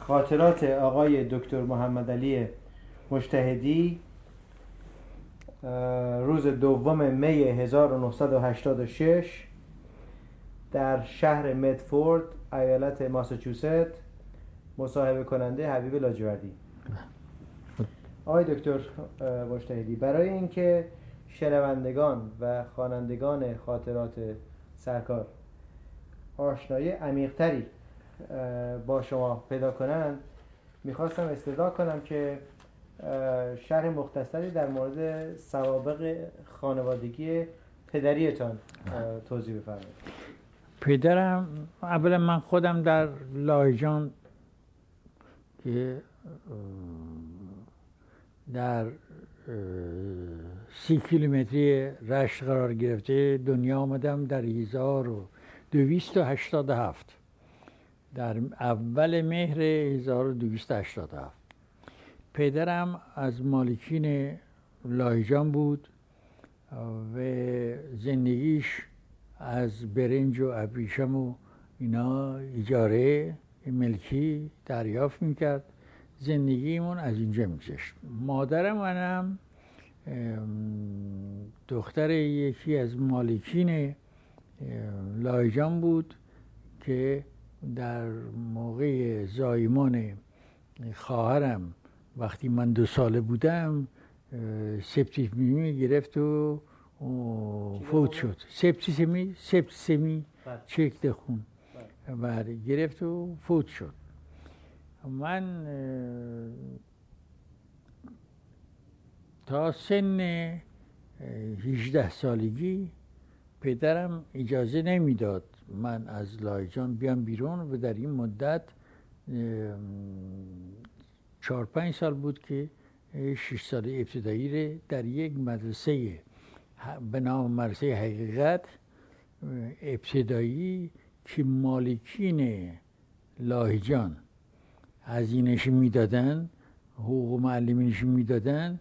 خاطرات آقای دکتر محمد علی مجتهدی روز دوم می 1986 در شهر مدفورد ایالت ماساچوست مصاحبه کننده حبیب لاجوردی. آقای دکتر مجتهدی برای اینکه شنوندگان و خوانندگان خاطرات سرکار آشنایی عمیقتری با شما پیدا کنند می‌خواستم استدعا کنم که شرح مختصری در مورد سوابق خانوادگی پدریتان توضیح بفرمایید. پدرم اولا من خودم در لایجان که در سی کیلومتری رشت قرار گرفته دنیا آمدم در هفت. در اول مهر 1287 پدرم از مالکین لایجان بود و زندگیش از برنج و ابریشم و اینا اجاره ملکی دریافت می‌کرد. زندگیمون از اینجا میگذشت. مادر منم دختر یکی از مالکین لایجان بود که در موقع زایمان خواهرم وقتی من دو ساله بودم سپتیسمی گرفت و فوت شد سپتیسمی سپتیسمی بله. چک خون بله. بله گرفت و فوت شد من تا سن 18 سالگی پدرم اجازه نمی‌داد من از لایجان بیام بیرون و در این مدت چهار پنج سال بود که شش سال ابتدایی در یک مدرسه به نام مدرسه حقیقت ابتدایی که مالکین لاهجان هزینهش می‌دادن حقوق معلمینش می‌دادن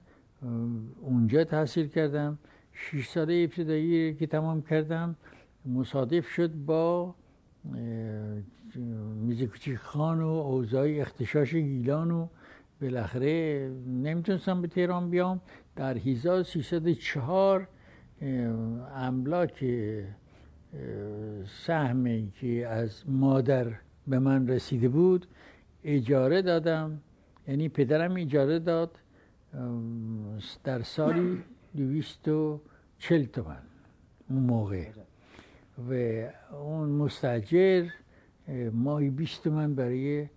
اونجا تحصیل کردم. شش ساله ابتدایی که تمام کردم مصادف شد با میزکوچی خان و اوضاع اختشاش گیلان و بالاخره نمی‌تونستم به تهران بیام. در 1304 املاک سهمی که از مادر به من رسیده بود اجاره دادم. یعنی پدرم اجاره داد در سالی دویست و چل تومن اون موقع. و اون مستجر ماهی بیست من برای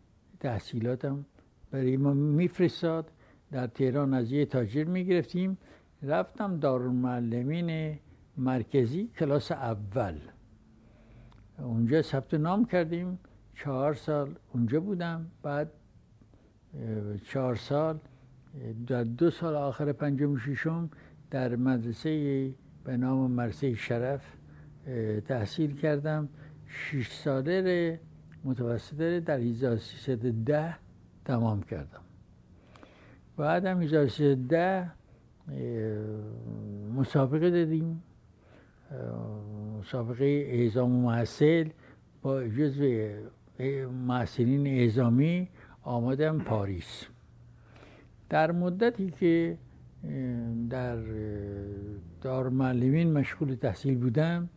تحصیلاتم برای ما میفرستاد. در تهران از یه تاجر می‌گرفتیم. رفتم دارالمعلمین مرکزی کلاس اول. اونجا ثبت نام کردیم. چهار سال اونجا بودم. بعد چهار سال در دو سال آخر پنجم ششم در مدرسه به نام مرسه شرف تحصیل کردم. شش ساله متوسطه در 1310 تمام کردم. بعدم 1310 مسابقه دادیم. مسابقه اعزام و محصل. با جزو محصلین اعزامی آمدم پاریس. در مدتی که در دار معلمین مشغول تحصیل بودم.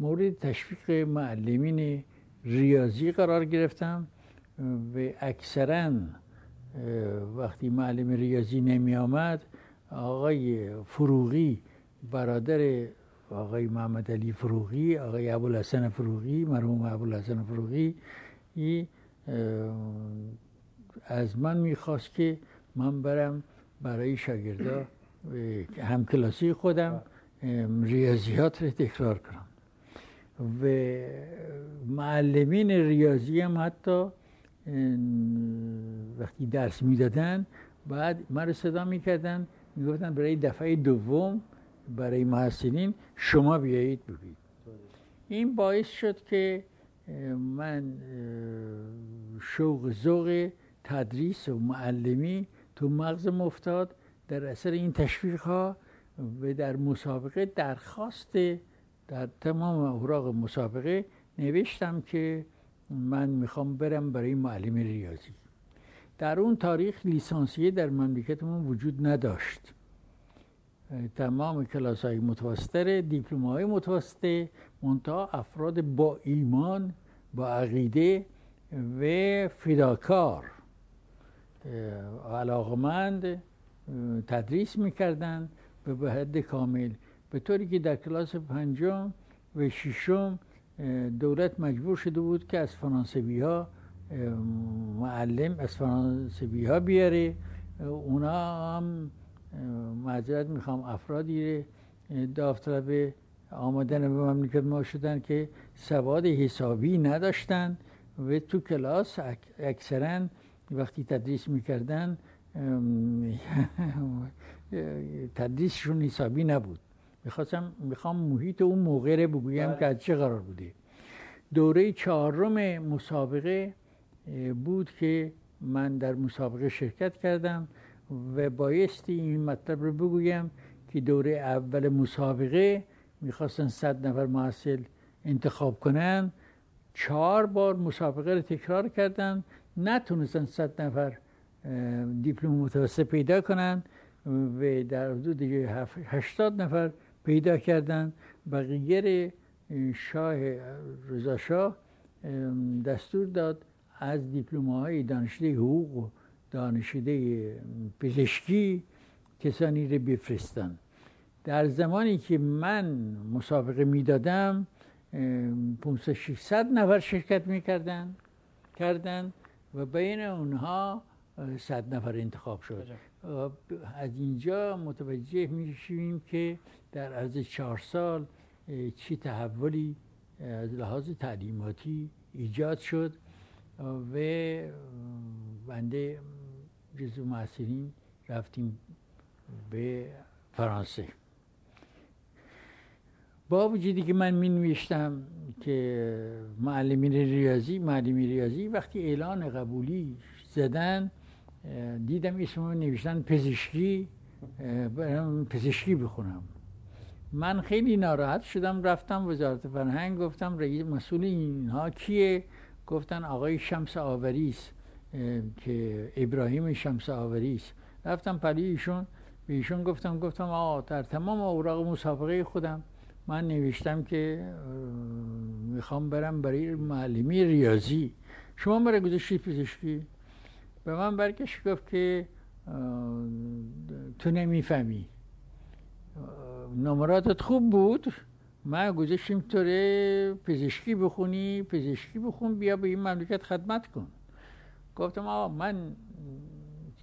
مورد تشویق معلمین ریاضی قرار گرفتم. و اکثرا وقتی معلم ریاضی نمی آمد آقای فروغی برادر آقای محمد علی فروغی آقای ابوالحسن فروغی مرحوم ابوالحسن فروغی از من می‌خواست که من برم برای شاگردا همکلاسی خودم ریاضیات رو تکرار کنم. و معلمین ریاضی هم حتی وقتی درس می‌دادن بعد من رو صدا می‌کردن می‌گفتن برای دفعه دوم برای محسنین شما بیایید بگید این باعث شد که من شوق ذوق تدریس و معلمی تو مغزم افتاد در اثر این تشویق ها و در مسابقه درخواست در تمام اوراق مسابقه نوشتم که من می‌خوام برم برای معلم ریاضی. در اون تاریخ لیسانسیه در مملکتمون وجود نداشت. تمام کلاس های متوسطه دیپلم های متوسطه منتها افراد با ایمان با عقیده و فداکار. علاقمند تدریس می‌کردن به حد کامل. به طوری که در کلاس پنجم و ششم دولت مجبور شده بود که از فرانسوی ها معلم از فرانسوی ها بیاره اونا هم معذرت می‌خوام افرادی داوطلب آمدن به مملکت ما شدن که سواد حسابی نداشتن و تو کلاس اکثرا وقتی تدریس می‌کردن تدریسشون حسابی نبود. می‌خواستم می‌خوام محیط اون موقع رو بگویم که از چه قرار بوده. دوره چهارم مسابقه بود که من در مسابقه شرکت کردم و بایستی این مطلب رو بگویم که دوره اول مسابقه می‌خواستن صد نفر محصل انتخاب کنن. چهار بار مسابقه رو تکرار کردن. نتونستن صد نفر دیپلم متوسط پیدا کنن و در حدود هشتاد نفر پیدا کردن. شاه رضا شاه دستور داد از دیپلمه دانشده حقوق و دانشده پزشکی کسانی رو بفرستن. در زمانی که من مسابقه می‌دادم 500 600 نفر شرکت می‌کردن کردن. و بین اونها صد نفر انتخاب شد. از اینجا متوجه میشیم که در عرض چهار سال چی تحولی از لحاظ تعلیماتی ایجاد شد و بنده جزو محصلین رفتیم به فرانسه. با وجودی که من می نوشتم که معلمین ریاضی معلمی ریاضی وقتی اعلان قبولی زدن دیدم اسم نوشتن پزشکی برم پزشکی بخونم. من خیلی ناراحت شدم رفتم وزارت فرهنگ گفتم رئیس مسئول اینها کیه؟ گفتن آقای شمس آوریس که ابراهیم شمس آوریس. رفتم پلی ایشون به ایشون گفتم گفتم آقا در تمام اوراق مسابقه خودم من نوشتم که می‌خوام برم برای معلمی ریاضی. شما برای گذاشتی پزشکی؟ به من برگشت گفت که تو نمی‌فهمی. نمراتت خوب بود. ما گذاشتیم تو پزشکی بخونی پزشکی بخون بیا به این مملکت خدمت کن. گفتم آقا من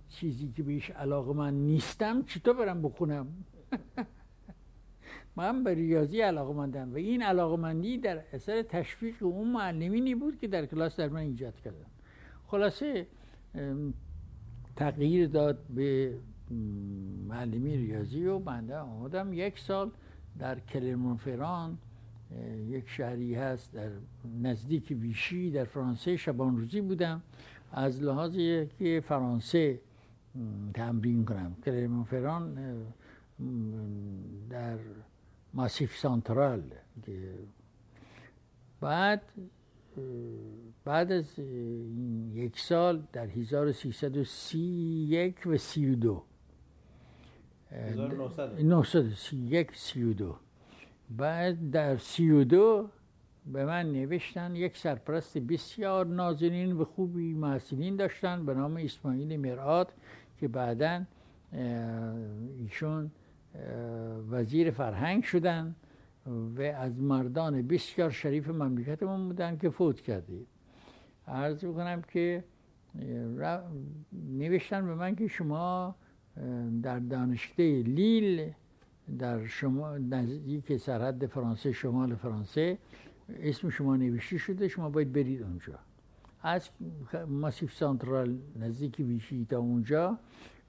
چیزی که بهش علاقه من نیستم چطور برم بخونم؟ من به ریاضی علاقه مندم و این علاقه مندی در اثر تشویق اون معلمینی بود که در کلاس در من ایجاد کردن. خلاصه تغییر داد به معلمی ریاضی و بنده آمدم یک سال در کلرمونفران یک شهری هست در نزدیک ویشی در فرانسه شبان روزی بودم. از لحاظ که فرانسه تمرین کنم. کلرمونفران ماسیف سانترال بعد بعد از یک سال در 1331 و 32 1931 32 بعد در 32 به من نوشتن یک سرپرست بسیار نازنین و خوبی محسنین داشتن به نام اسماعیل مرآت که بعدا ایشون وزیر فرهنگ شدن و از مردان بسیار شریف مملکتمون بودن که فوت کردید. عرض بکنم که نوشتن به من که شما در دانشکده لیل در شما نزدیک سرحد فرانسه شمال فرانسه اسم شما نوشته شده شما باید برید اونجا. از ماسیف سانترال نزدیک ویشی تا اونجا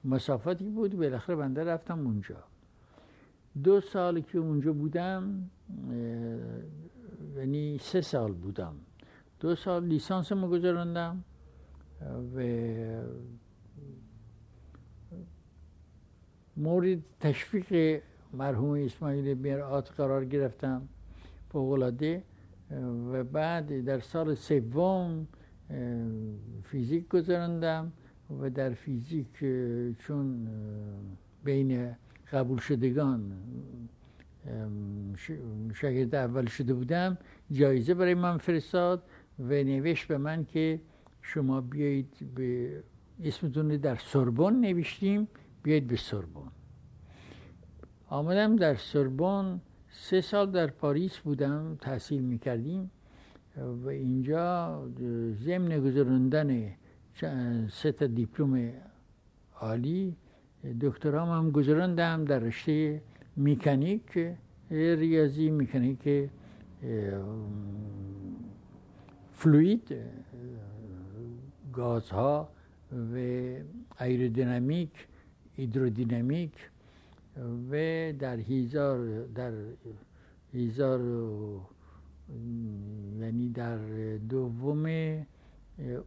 مسافتی بود بالاخره بنده رفتم اونجا. دو سال که اونجا بودم یعنی سه سال بودم. دو سال لیسانس ما گذراندم و مورد تشویق مرحوم اسماعیل مرآت قرار گرفتم فوقلاده و بعد در سال سوم فیزیک گذراندم و در فیزیک چون بین قبول شدگان شاگرد اول شده بودم جایزه برای من فرستاد و نوشت به من که شما بیایید به اسمتون در سربون نوشتیم بیایید به سربون آمدم در سربون سه سال در پاریس بودم تحصیل می‌کردیم و اینجا ضمن گذراندن سه تا دیپلم عالی دکترام هم گذراندم در رشته میکانیک ریاضی میکانیک فلوید گازها و ایرودینامیک هیدرودینامیک و در هزار در هزار یعنی در دوم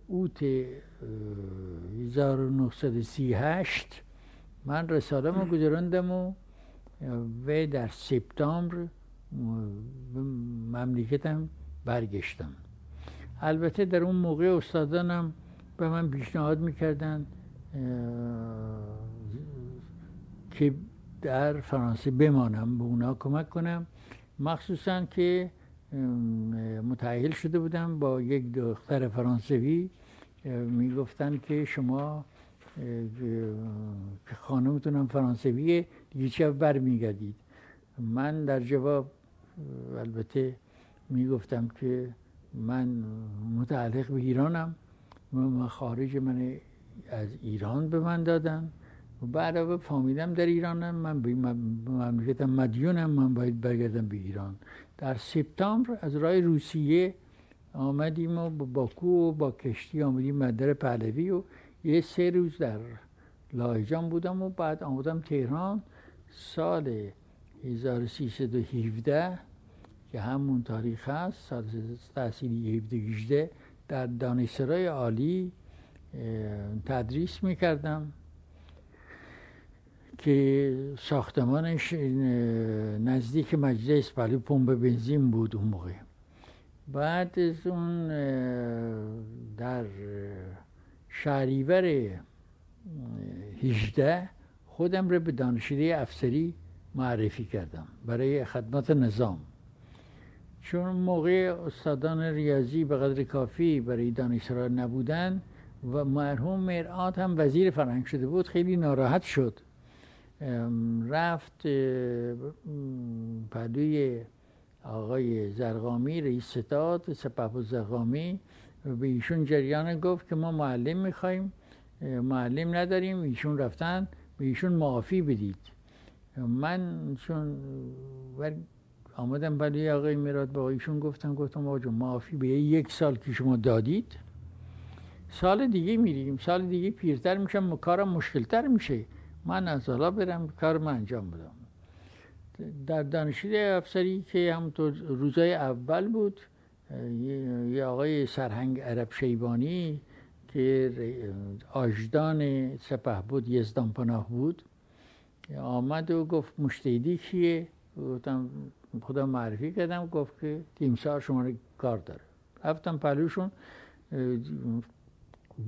اوت 1938 من رساله ما گذراندم و و در سپتامبر مملکتم برگشتم. البته در اون موقع استادانم به من پیشنهاد می‌کردن که در فرانسه بمانم به اونا کمک کنم. مخصوصا که متعهل شده بودم با یک دختر فرانسوی می‌گفتن که شما که خانمتونم فرانسویه. دیگه چه بر میگردید من در جواب البته می‌گفتم که من متعلق به ایرانم. و خارج من از ایران به من دادن. و بعد فامیلم در ایرانم. من به مملکتم مدیونم. من باید برگردم به ایران. در سپتامبر از راه روسیه آمدیم و با باکو و با کشتی آمدیم مدر پهلوی و یه سه روز در لایجان بودم و بعد آمدم تهران. سال 1317 که همون تاریخ هست سال تحصیلی 17 در دانشسرای عالی تدریس می‌کردم که ساختمانش نزدیک مجلس ولی پمپ بنزین بود اون موقع. بعد از اون در شهریور 18 خودم رو به دانشکده افسری معرفی کردم برای خدمات نظام. چون موقع استادان ریاضی به قدر کافی برای دانشجوها نبودن و مرحوم مرآت هم وزیر فرهنگ شده بود خیلی ناراحت شد. رفت پدوی آقای زرقامی رئیس ستاد سپه زرقامی به ایشون جریان گفت که ما معلم می‌خوایم معلم نداریم ایشون رفتن به ایشون معافی بدید. من چون آمدم برای آقای میراد با ایشون گفتم گفتم آقا معافی به یک سال که شما دادید سال دیگه میریم سال دیگه پیرتر میشم کارم مشکلتر میشه. من از حالا برم من انجام بدم. در دانشگاه افسری که همونطور روزای اول بود یه آقای سرهنگ عرب شیبانی که آجدان سپه بود یزدان پناه بود آمد و گفت مشتیدی کیه؟ گفتم خدا معرفی کردم گفت که تیمسار شما رو کار داره. رفتم پلوشون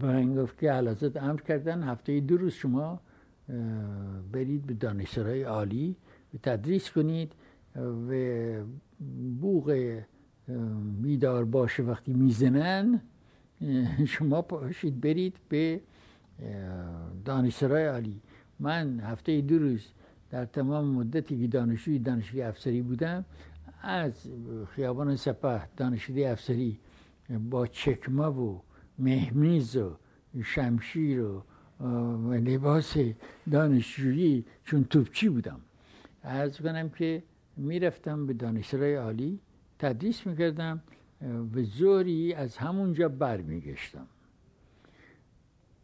من گفت که علازت امر کردن هفته دو روز شما برید به دانشسرای عالی تدریس کنید و بوغ میدار باشه وقتی می‌زنن شما پاشید برید به دانشسرای عالی. من هفته دو روز در تمام مدتی که دانشجوی دانشگاه افسری بودم از خیابان سپه دانشگاه افسری با چکمه و مهمیز و شمشیر و لباس دانشجویی چون توپچی بودم. از کنم که می‌رفتم به دانشگاه عالی. تدریس می‌کردم و زوری از همونجا برمیگشتم.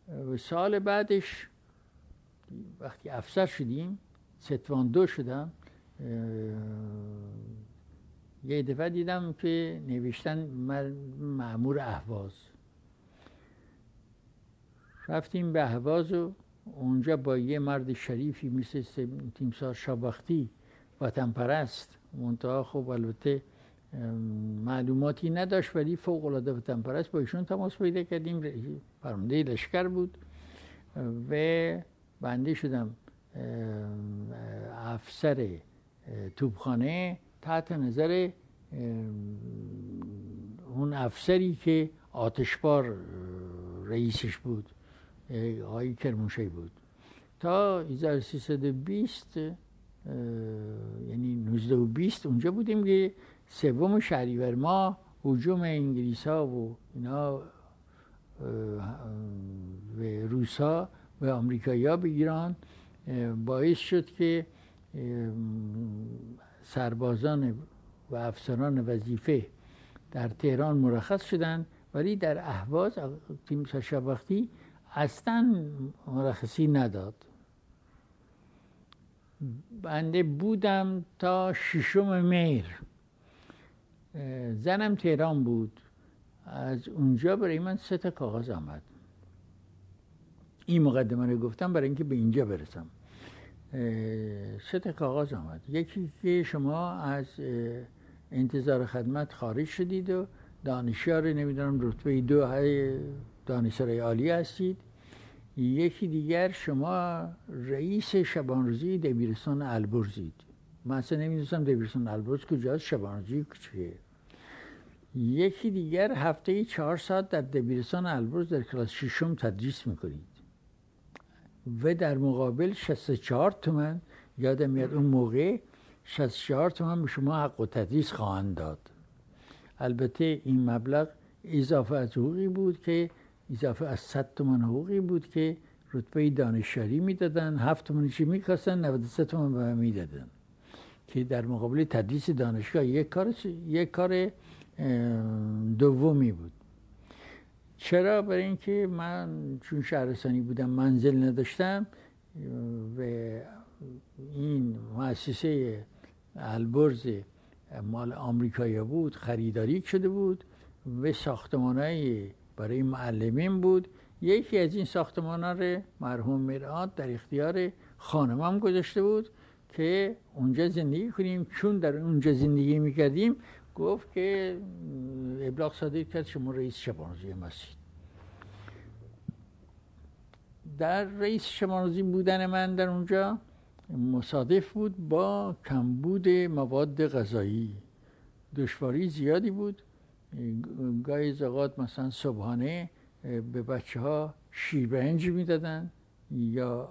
و سال بعدش وقتی افسر شدیم ستوان دو شدم یه دفعه دیدم که نوشتن معمور اهواز. رفتیم به اهواز و اونجا با یه مرد شریفی مثل تیمسار شابختی وطن پرست منتها خب البته معلوماتی نداشت ولی فوق العاده وطن پرست با ایشون تماس پیدا کردیم. فرمانده لشکر بود. و بنده شدم افسر توبخانه تحت نظر اون افسری که آتشبار رئیسش بود آقای کرموشی بود. تا 1320 یعنی 1920 اونجا بودیم که سوم شهریور ما حجوم انگلیس ها و اینا و روس ها و آمریکایی ها به ایران باعث شد که سربازان و افسران وظیفه در تهران مرخص شدند ولی در اهواز تیم وقتی اصلا مرخصی نداد. بنده بودم تا ششم میر زنم تهران بود. از اونجا برای من سه تا کاغذ آمد. این مقدمه رو گفتم برای اینکه به اینجا برسم. سه تا کاغذ آمد. یکی که شما از انتظار خدمت خارج شدید و دانشیار نمی‌دونم رتبه دو دانشسرای عالی هستید. یکی دیگر شما رئیس شبانروزی دبیرستان البرزید. من اصلا نمی‌دونستم دبیرستان البرز کجاست شبانروزی چیه یکی دیگر هفته چهار ساعت در دبیرستان البرز در کلاس ششم تدریس می‌کنید. و در مقابل 64 تومن یادم میاد اون موقع 64 تومن به شما حق و تدریس خواهند داد. البته این مبلغ اضافه از حقوقی بود که اضافه از 100 تومن حقوقی بود که رتبه دانشیاری می‌دادن. هفت تومنشی میکاستن 93 تومن به من می‌دادن. که در مقابل تدریس دانشگاه یک کار یک کار دومی بود. چرا؟ برای اینکه من چون شهرستانی بودم منزل نداشتم و این مؤسسه البرز مال آمریکایی بود خریداری شده بود و ساختمانهای برای معلمین بود. یکی از این ساختمان رو مرحوم مرآت در اختیار خانمم گذاشته بود. که اونجا زندگی کنیم چون در اونجا زندگی می‌کردیم گفت که ابلاغ صادر کرد شما رئیس شبانروزی مسجد در رئیس شبانروزی بودن من در اونجا مصادف بود با کمبود مواد غذایی دشواری زیادی بود. گاهی زغاد مثلا صبحانه به بچه ها شیربنج می‌دادن یا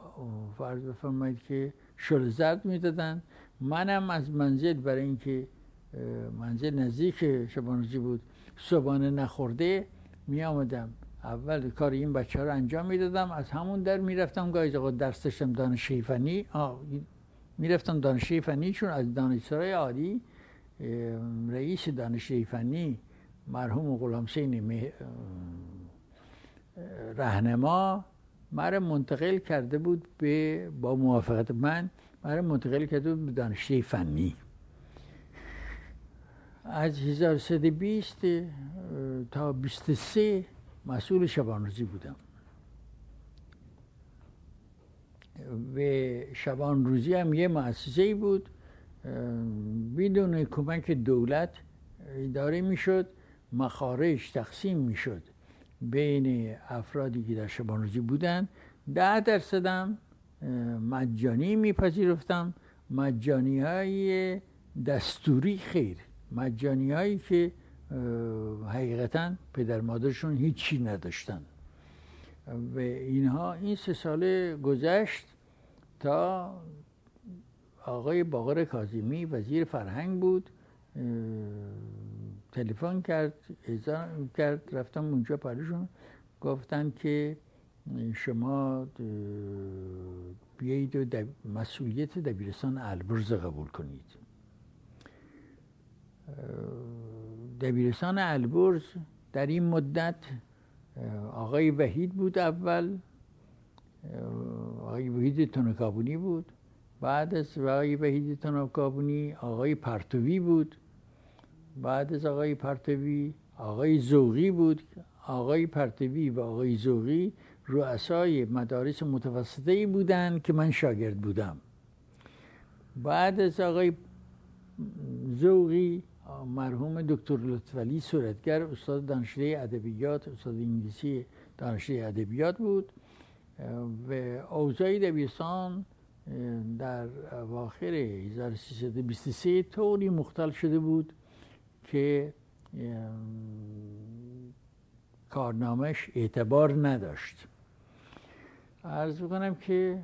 فرض بفرمایید که شل زرد می‌دادن. منم از منزل برای اینکه منزل نزدیک شبانروزی بود صبحانه نخورده می آمدم اول کار این بچه رو انجام می‌دادم. از همون در می‌رفتم. گاهی اوقات درس داشتم دانشگاه فنی می‌رفتم دانشگاه فنی چون از دانشگاه عالی رئیس دانشگاه فنی مرحوم غلام حسین رهنما مرا منتقل کرده بود به با موافقت من مرا منتقل کرده بود به دانشگاه فنی. از 1320 تا 23 مسئول شبانروزی بودم. و شبان روزی هم یه مؤسسه بود. بدون کمک دولت اداره می‌شد مخارج تقسیم می‌شد. بین افرادی که در شبان روزی بودن ده درصدم مجانی میپذیرفتم. مجانی های دستوری خیر. مجانی هایی که حقیقتا پدر مادرشون هیچی نداشتن. و اینها این سه ساله گذشت تا آقای باقر کازیمی وزیر فرهنگ بود. تلفن کرد اعزام کرد رفتم اونجا پرشون گفتن که شما بیایید و مسئولیت دبیرستان البرز قبول کنید. دبیرستان البرز در این مدت آقای وحید بود اول آقای وحید تنکابونی بود. بعد از آقای وحید تنکابونی آقای پرتوی بود. بعد از آقای پرتوی آقای زوغی بود. آقای پرتوی و آقای زوغی رؤسای مدارس متوسطه ای بودند که من شاگرد بودم. بعد از آقای زوغی مرحوم دکتر لطفعلی صورتگر استاد دانشگاه ادبیات استاد انگلیسی دانشگاه ادبیات بود. و اوضاع دبیرستان در اواخر 1323 طوری مختل شده بود. که کارنامش اعتبار نداشت. عرض بکنم که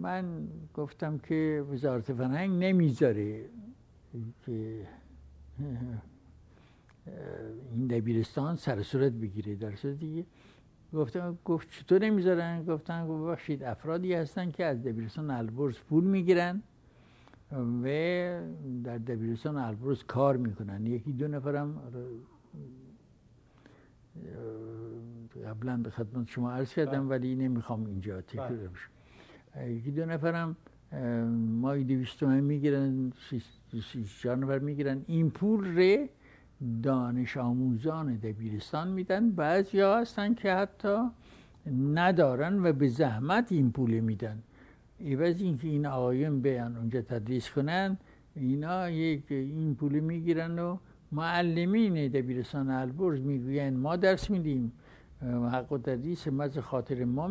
من گفتم که وزارت فرهنگ نمی‌ذاره که این دبیرستان سر صورت بگیره. در صورت دیگه گفتم گفت چطور نمی‌ذارن؟ گفتن ببخشید افرادی هستن که از دبیرستان البرز پول می‌گیرن. و در دبیرستان البرز کار می‌کنن. یکی دو نفرم قبلا به خدمت شما عرض کردم بله. ولی نمی‌خوام اینجا تکرار بله. بشه یکی دو نفرم مای دویست تومن می‌گیرن چهار نفر می‌گیرن. این پول ره دانش آموزان دبیرستان میدن. بعضی ها هستن که حتی ندارن و به زحمت این پول میدن. ایوز اینکه این آقایون بیان اونجا تدریس کنن اینا یک این پول می‌گیرن و معلمین دبیرستان البرز می‌گوین ما درس میدیم. حق و تدریس مز خاطر ما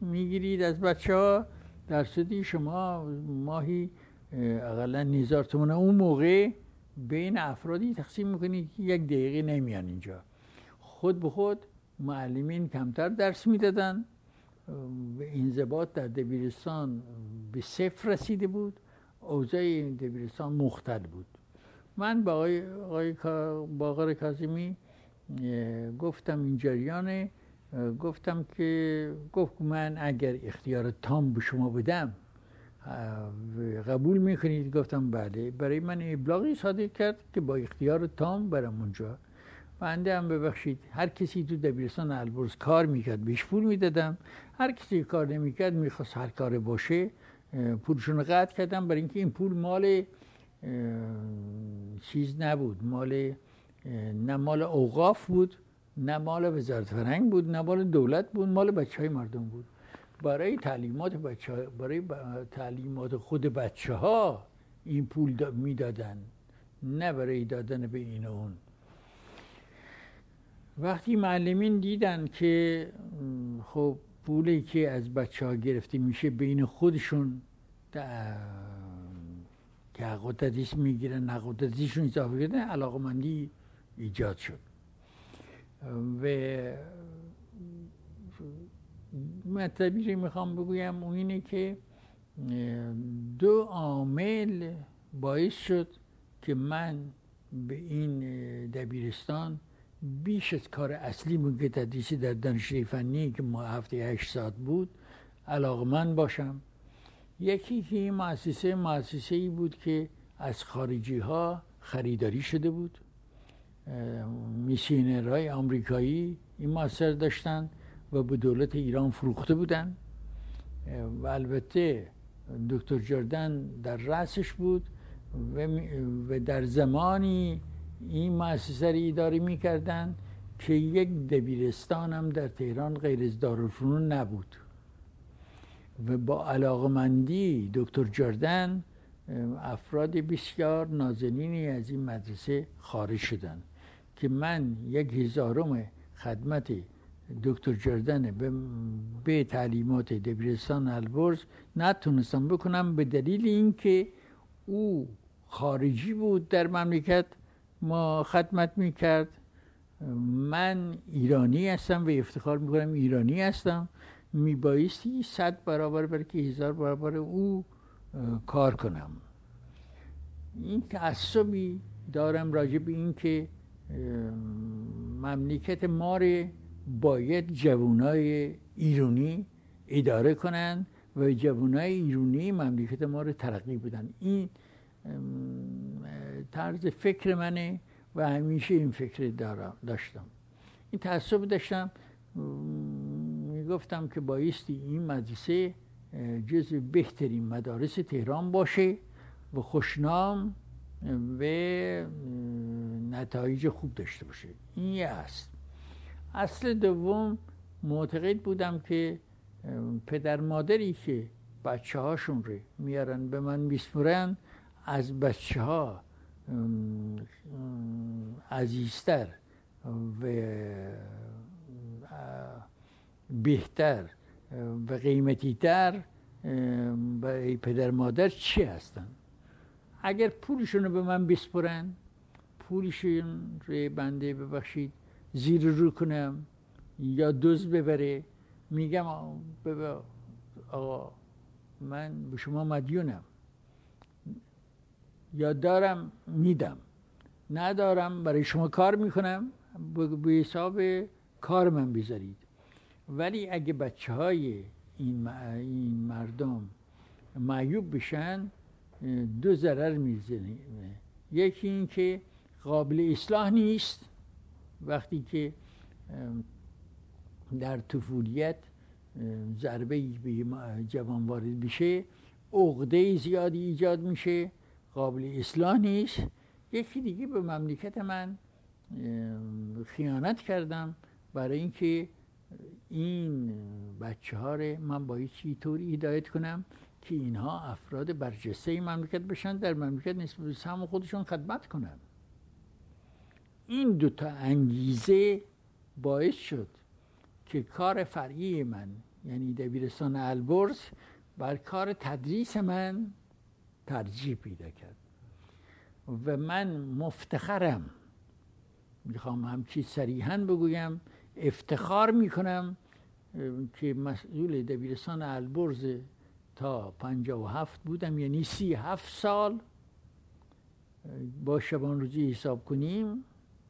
می‌گیرید از بچه ها درصدی شما ماهی اقلا نیزار اون موقع بین افرادی تقسیم می‌کنید که یک دقیقه نمیان اینجا. خود به خود معلمین کمتر درس می‌دادن. انضباط در دبیرستان به صفر رسیده بود. اوضاع دبیرستان مختل بود. من با آقای, آقای باقر کازمی گفتم این جریانه. گفتم که گفت من اگر اختیار تام به شما بدم قبول می‌کنید؟ گفتم بله. برای من ابلاغی صادر کرد که با اختیار تام برم اونجا. بنده هم ببخشید. هر کسی تو دبیرستان البرز کار می‌کرد بهش پول می‌دادم. هر کسی کار نمی‌کرد می‌خواست هر کار باشه پولشون قطع کردم. برای اینکه این پول مال چیز نبود. مال نه مال اوقاف بود نه مال وزارت فرهنگ بود نه مال دولت بود مال بچه های مردم بود. برای تعلیمات بچه ها، برای تعلیمات خود بچه ها این پول می‌دادن نه برای دادن به این اون. وقتی معلمین دیدن که خب پولی که از بچه ها گرفته میشه بین خودشون که حق و تدریس می‌گیرن حق و تدریسشون اضافه کردن علاقه مندی ایجاد شد. و مطلبی رو می‌خوام بگویم اون اینه که دو عامل باعث شد که من به این دبیرستان بیش از کار اصلی که تدریسی در دانشگاه فنی که ما هفته هشت ساعت بود علاقه من باشم. یکی که این مؤسسه مؤسسه ای بود که از خارجی ها خریداری شده بود. میسیونرهای آمریکایی این مؤسسه داشتن و به دولت ایران فروخته بودن. و البته دکتر جردن در رأسش بود و در زمانی این مؤسسه رو اداره می‌کردن که یک دبیرستان هم در تهران غیر از دارالفنون نبود. و با علاقمندی دکتر جردن افراد بسیار نازنینی از این مدرسه خارج شدن که من یک هزارم خدمت دکتر جردن به, به تعلیمات دبیرستان البرز نتونستم بکنم به دلیل اینکه او خارجی بود در مملکت ما خدمت می‌کرد. من ایرانی هستم و افتخار می‌کنم ایرانی هستم. میبایستی صد برابر برای که هزار برابر او کار کنم. این تعصبی دارم راجع به این که مملکت ما باید جوانای ایرانی اداره کنند و جوانای ایرانی مملکت ما رو ترقی بدن. این طرز فکر منه و همیشه این فکر دارم داشتم. این تعصب داشتم. می‌گفتم که بایستی این مدرسه جز بهترین مدارس تهران باشه و خوشنام و نتایج خوب داشته باشه. این یه است اصل دوم معتقد بودم که پدر مادری که بچه هاشون رو میارن به من میسپرن از بچه ها عزیزتر و بهتر و قیمتیتر برای پدر مادر چی هستن؟ اگر پولشون رو به من بسپرن پولشون رو بنده ببخشید زیر رو کنم یا دوز ببره میگم آقا من به شما مدیونم. یا دارم میدم. ندارم برای شما کار می‌کنم. به حساب کار من بذارید. ولی اگه بچه های این, این مردم معیوب بشن دو ضرر می‌زنه. یکی این که قابل اصلاح نیست. وقتی که در طفولیت ضربه به جوان وارد بشه عقده زیادی ایجاد میشه. قابل اصلاح نیست. یکی دیگه به مملکت من خیانت کردم برای اینکه این بچه ها رو من باید طوری هدایت کنم که اینها افراد برجسته مملکت بشن در مملکت نسبت به سهم خودشون خدمت کنن. این دوتا انگیزه باعث شد که کار فرعی من یعنی دبیرستان البرز بر کار تدریس من ترجیح پیدا کرد. و من مفتخرم. می‌خوام همچی صریحا بگویم افتخار می‌کنم که مسئول دبیرستان البرز تا پنجا و هفت بودم یعنی سی هفت سال با شبان روزی حساب کنیم.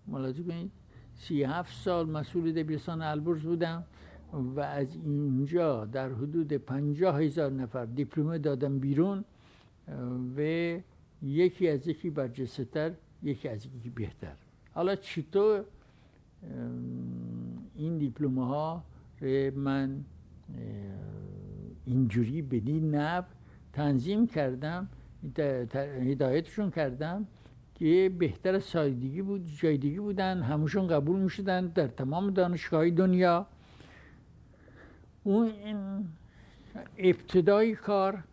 ملاحظه کنید سی هفت سال مسئول دبیرستان البرز بودم و از اینجا در حدود پنجاه هزار نفر دیپلمه دادم بیرون. و یکی از یکی برجسته تر یکی از یکی بهتر حالا چطور این دیپلمه ها من اینجوری بدین نب تنظیم کردم هدایتشون کردم که بهتر از سایدگی بود جای دیگه بودن همشون قبول می‌شدن در تمام دانشگاه دنیا اون ابتدای کار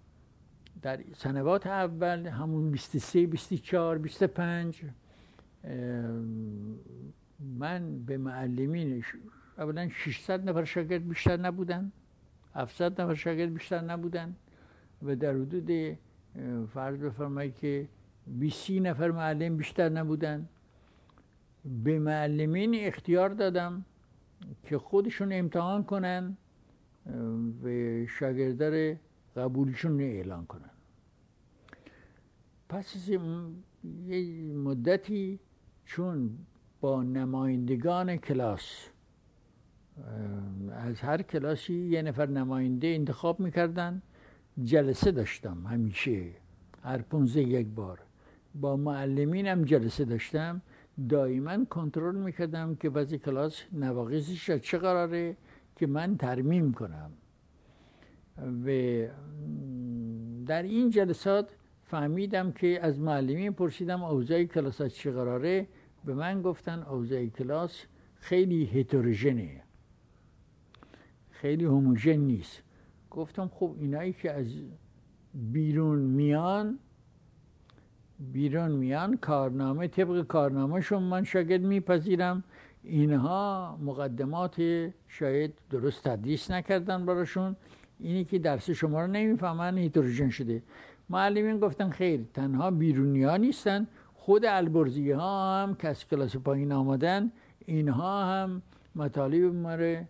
در سنوات اول همون 23 24 25 من به معلمین اولا 600 نفر شاگرد بیشتر نبودن 700 نفر شاگرد بیشتر نبودن و در حدود فرض بفرمایید که 20 نفر معلم بیشتر نبودن. به معلمین اختیار دادم که خودشون امتحان کنن و شاگردر قبولشون اعلان کنن. پس از یه مدتی چون با نمایندگان کلاس از هر کلاسی یه نفر نماینده انتخاب می‌کردن. جلسه داشتم همیشه هر پونزه یک بار. با معلمینم جلسه داشتم. دائما کنترل می‌کردم که بعضی کلاس نواقصش چه قراره که من ترمیم کنم. و در این جلسات فهمیدم که از معلمین پرسیدم اوضاع کلاس چه قراره؟ به من گفتن اوضاع کلاس خیلی هتروژنه. خیلی هموژن نیست. گفتم خب اینایی که از بیرون میان بیرون میان کارنامه طبق کارنامهشون من شاگرد میپذیرم. اینها مقدمات شاید درست تدریس نکردن براشون. اینی که درس شما رو نمی‌فهمن هیتروژن شده. معلمین گفتن خیر تنها بیرونی ها نیستن. خود البرزی ها هم که از کلاس پایین آمدن اینها هم مطالب ما رو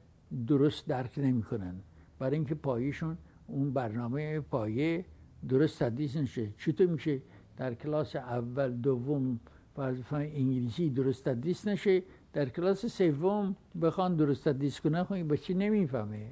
درست درک نمی‌کنن. برای اینکه پایشون اون برنامه پایه درست تدریس نشه. چطور میشه؟ در کلاس اول دوم فرض انگلیسی درست تدریس نشه. در کلاس سوم بخوان درست تدریس کنن خب بچه نمی‌فهمه.